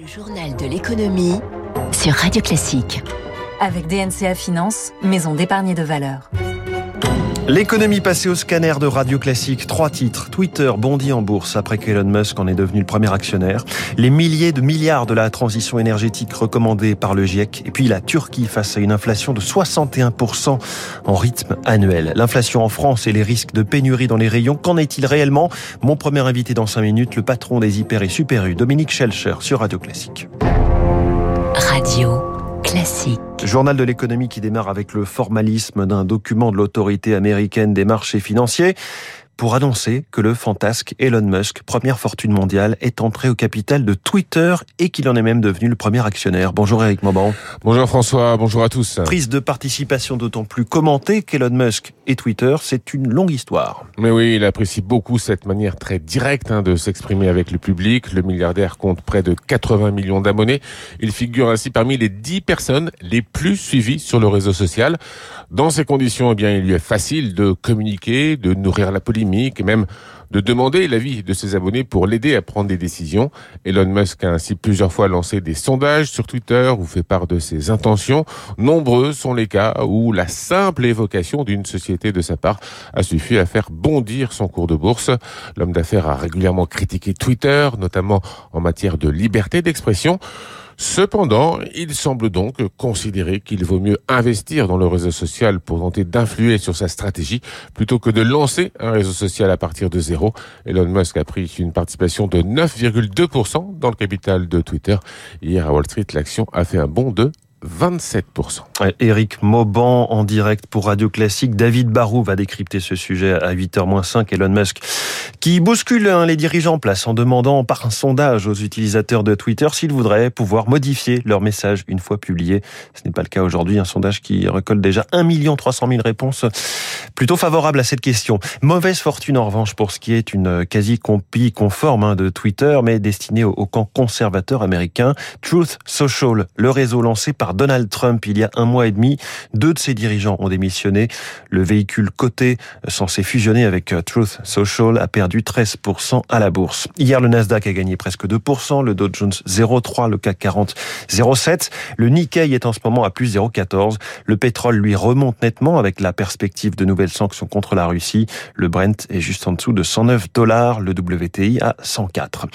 Le journal de l'économie sur Radio Classique. Avec DNCA Finance, maison d'épargne de valeur. L'économie passée au scanner de Radio Classique. Trois titres. Twitter bondit en bourse après qu'Elon Musk en est devenu le premier actionnaire. Les milliers de milliards de la transition énergétique recommandée par le GIEC. Et puis la Turquie face à une inflation de 61% en rythme annuel. L'inflation en France et les risques de pénurie dans les rayons. Qu'en est-il réellement? Mon premier invité dans 5 minutes, le patron des hyper et super U, Dominique Schelcher sur Radio Classique. Radio Journal de l'économie qui démarre avec le formalisme d'un document de l'autorité américaine des marchés financiers pour annoncer que le fantasque Elon Musk, première fortune mondiale, est entré au capital de Twitter et qu'il en est même devenu le premier actionnaire. Bonjour Eric Mauban. Bonjour François, bonjour à tous. Prise de participation d'autant plus commentée qu'Elon Musk et Twitter, c'est une longue histoire. Mais oui, il apprécie beaucoup cette manière très directe hein, de s'exprimer avec le public. Le milliardaire compte près de 80 millions d'abonnés. Il figure ainsi parmi les 10 personnes les plus suivies sur le réseau social. Dans ces conditions, eh bien, il lui est facile de communiquer, de nourrir la polémique et même de demander l'avis de ses abonnés pour l'aider à prendre des décisions. Elon Musk a ainsi plusieurs fois lancé des sondages sur Twitter ou fait part de ses intentions. Nombreux sont les cas où la simple évocation d'une société de sa part a suffi à faire bondir son cours de bourse. L'homme d'affaires a régulièrement critiqué Twitter, notamment en matière de liberté d'expression. Cependant, il semble donc considérer qu'il vaut mieux investir dans le réseau social pour tenter d'influer sur sa stratégie plutôt que de lancer un réseau social à partir de zéro. Elon Musk a pris une participation de 9,2% dans le capital de Twitter. Hier à Wall Street, l'action a fait un bond de 27%. Eric Mauban en direct pour Radio Classique. David Barou va décrypter ce sujet à 8h-5. Elon Musk qui bouscule hein, les dirigeants en place en demandant par un sondage aux utilisateurs de Twitter s'ils voudraient pouvoir modifier leur message une fois publié. Ce n'est pas le cas aujourd'hui. Un sondage qui récolte déjà 1 300 000 réponses plutôt favorables à cette question. Mauvaise fortune en revanche pour ce qui est une quasi-compie conforme hein, de Twitter mais destinée au camp conservateur américain. Truth Social, le réseau lancé par Donald Trump il y a un mois et demi. Deux de ses dirigeants ont démissionné. Le véhicule coté censé fusionner avec euh, Truth Social a perdu 13% à la bourse. Hier, le Nasdaq a gagné presque 2%, le Dow Jones 0,3, le CAC 40 0,7. Le Nikkei est en ce moment à plus 0,14. Le pétrole, lui, remonte nettement avec la perspective de nouvelles sanctions contre la Russie. Le Brent est juste en dessous de 109 dollars, le WTI à 104.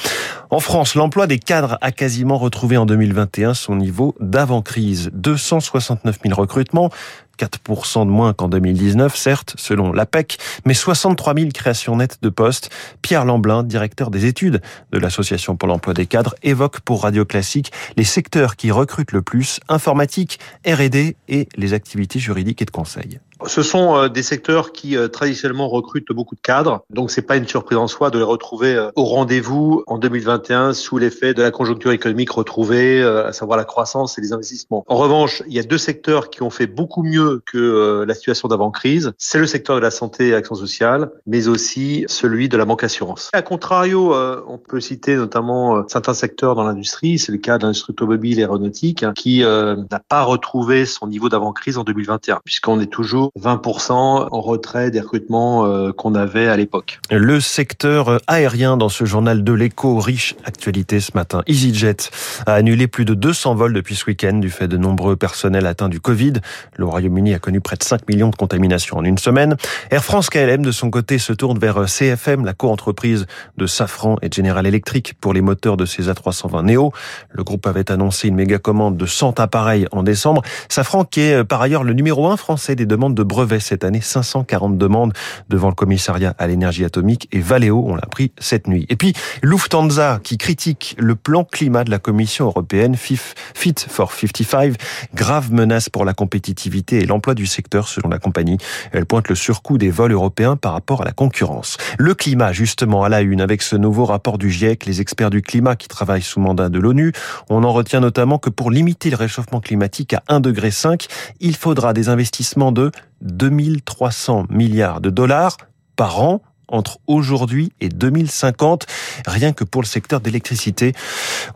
En France, l'emploi des cadres a quasiment retrouvé en 2021 son niveau d'avant-crise. 269 000 recrutements, 4% de moins qu'en 2019, certes, selon l'APEC, mais 63 000 créations nettes de postes. Pierre Lamblin, directeur des études de l'Association pour l'emploi des cadres, évoque pour Radio Classique les secteurs qui recrutent le plus, informatique, R&D et les activités juridiques et de conseil. Ce sont euh, des secteurs qui euh, traditionnellement recrutent beaucoup de cadres, donc c'est pas une surprise en soi de les retrouver euh, au rendez-vous en 2021 sous l'effet de la conjoncture économique retrouvée, à savoir la croissance et les investissements. En revanche, il y a deux secteurs qui ont fait beaucoup mieux que la situation d'avant-crise. C'est le secteur de la santé et action sociale, mais aussi celui de la banque assurance. A contrario, on peut citer notamment certains secteurs dans l'industrie, c'est le cas de l'industrie automobile et aéronautique, hein, qui n'a pas retrouvé son niveau d'avant-crise en 2021, puisqu'on est toujours 20% en retrait des recrutements euh, qu'on avait à l'époque. Le secteur aérien dans ce journal de l'écho, riche actualité ce matin. EasyJet a annulé plus de 200 vols depuis ce week-end du fait de nombreux personnels atteints du Covid. Le Royaume-Uni a connu près de 5 millions de contaminations en une semaine. Air France KLM, de son côté, se tourne vers CFM, la co-entreprise de Safran et General Electric pour les moteurs de ces A320 Neo. Le groupe avait annoncé une méga commande de 100 appareils en décembre. Safran, qui est par ailleurs le numéro un français des demandes de brevets cette année, 540 demandes devant le commissariat à l'énergie atomique et Valeo, on l'a pris cette nuit. Et puis Lufthansa qui critique le plan climat de la Commission européenne Fit for 55, grave menace pour la compétitivité et l'emploi du secteur selon la compagnie. Elle pointe le surcoût des vols européens par rapport à la concurrence. Le climat justement à la une avec ce nouveau rapport du GIEC, les experts du climat qui travaillent sous mandat de l'ONU, on en retient notamment que pour limiter le réchauffement climatique à 1,5 degré, il faudra des investissements de 2300 milliards de dollars par an entre aujourd'hui et 2050, rien que pour le secteur d'électricité.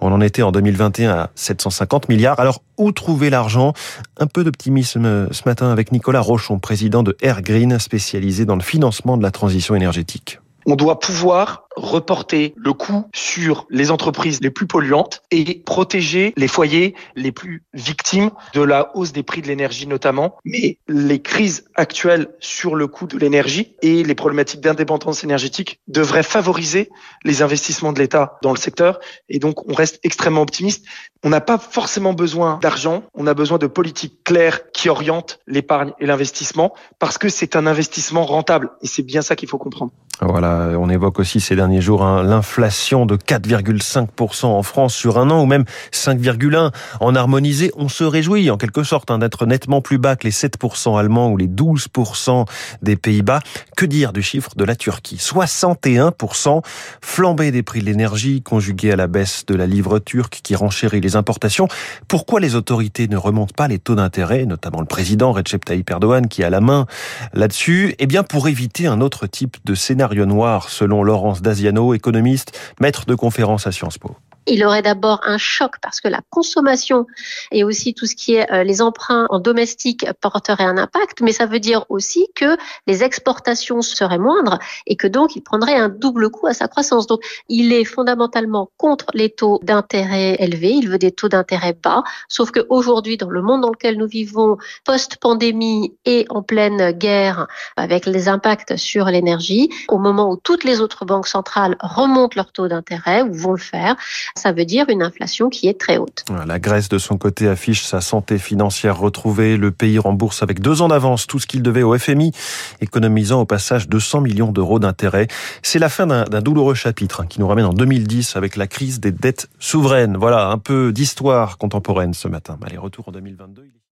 On en était en 2021 à 750 milliards. Alors, où trouver l'argent? Un peu d'optimisme ce matin avec Nicolas Rochon, président de Air Green, spécialisé dans le financement de la transition énergétique on doit pouvoir reporter le coût sur les entreprises les plus polluantes et protéger les foyers les plus victimes de la hausse des prix de l'énergie notamment. Mais les crises actuelles sur le coût de l'énergie et les problématiques d'indépendance énergétique devraient favoriser les investissements de l'État dans le secteur et donc on reste extrêmement optimiste. On n'a pas forcément besoin d'argent, on a besoin de politiques claires qui orientent l'épargne et l'investissement parce que c'est un investissement rentable et c'est bien ça qu'il faut comprendre. Voilà, on évoque aussi ces derniers jours hein, l'inflation de 4,5% en France sur un an ou même 5,1% en harmonisé. On se réjouit en quelque sorte hein, d'être nettement plus bas que les 7% allemands ou les 12% des Pays-Bas. Que dire du chiffre de la Turquie? 61% flambée des prix de l'énergie conjuguée à la baisse de la livre turque qui renchérit les importations. Pourquoi les autorités ne remontent pas les taux d'intérêt, notamment le président Recep Tayyip Erdogan qui a la main là-dessus? Eh bien pour éviter un autre type de scénario noir, selon Laurence Daziano, économiste, maître de conférence à Sciences Po il aurait d'abord un choc parce que la consommation et aussi tout ce qui est euh, les emprunts en domestique porteraient un impact, mais ça veut dire aussi que les exportations seraient moindres et que donc il prendrait un double coup à sa croissance. Donc il est fondamentalement contre les taux d'intérêt élevés, il veut des taux d'intérêt bas, sauf qu'aujourd'hui dans le monde dans lequel nous vivons, post-pandémie et en pleine guerre avec les impacts sur l'énergie, au moment où toutes les autres banques centrales remontent leurs taux d'intérêt ou vont le faire, ça veut dire une inflation qui est très haute. La Grèce, de son côté, affiche sa santé financière retrouvée. Le pays rembourse avec deux ans d'avance tout ce qu'il devait au FMI, économisant au passage 200 millions d'euros d'intérêts. C'est la fin d'un douloureux chapitre hein, qui nous ramène en 2010 avec la crise des dettes souveraines. Voilà, un peu d'histoire contemporaine ce matin. Allez, retour en 2022.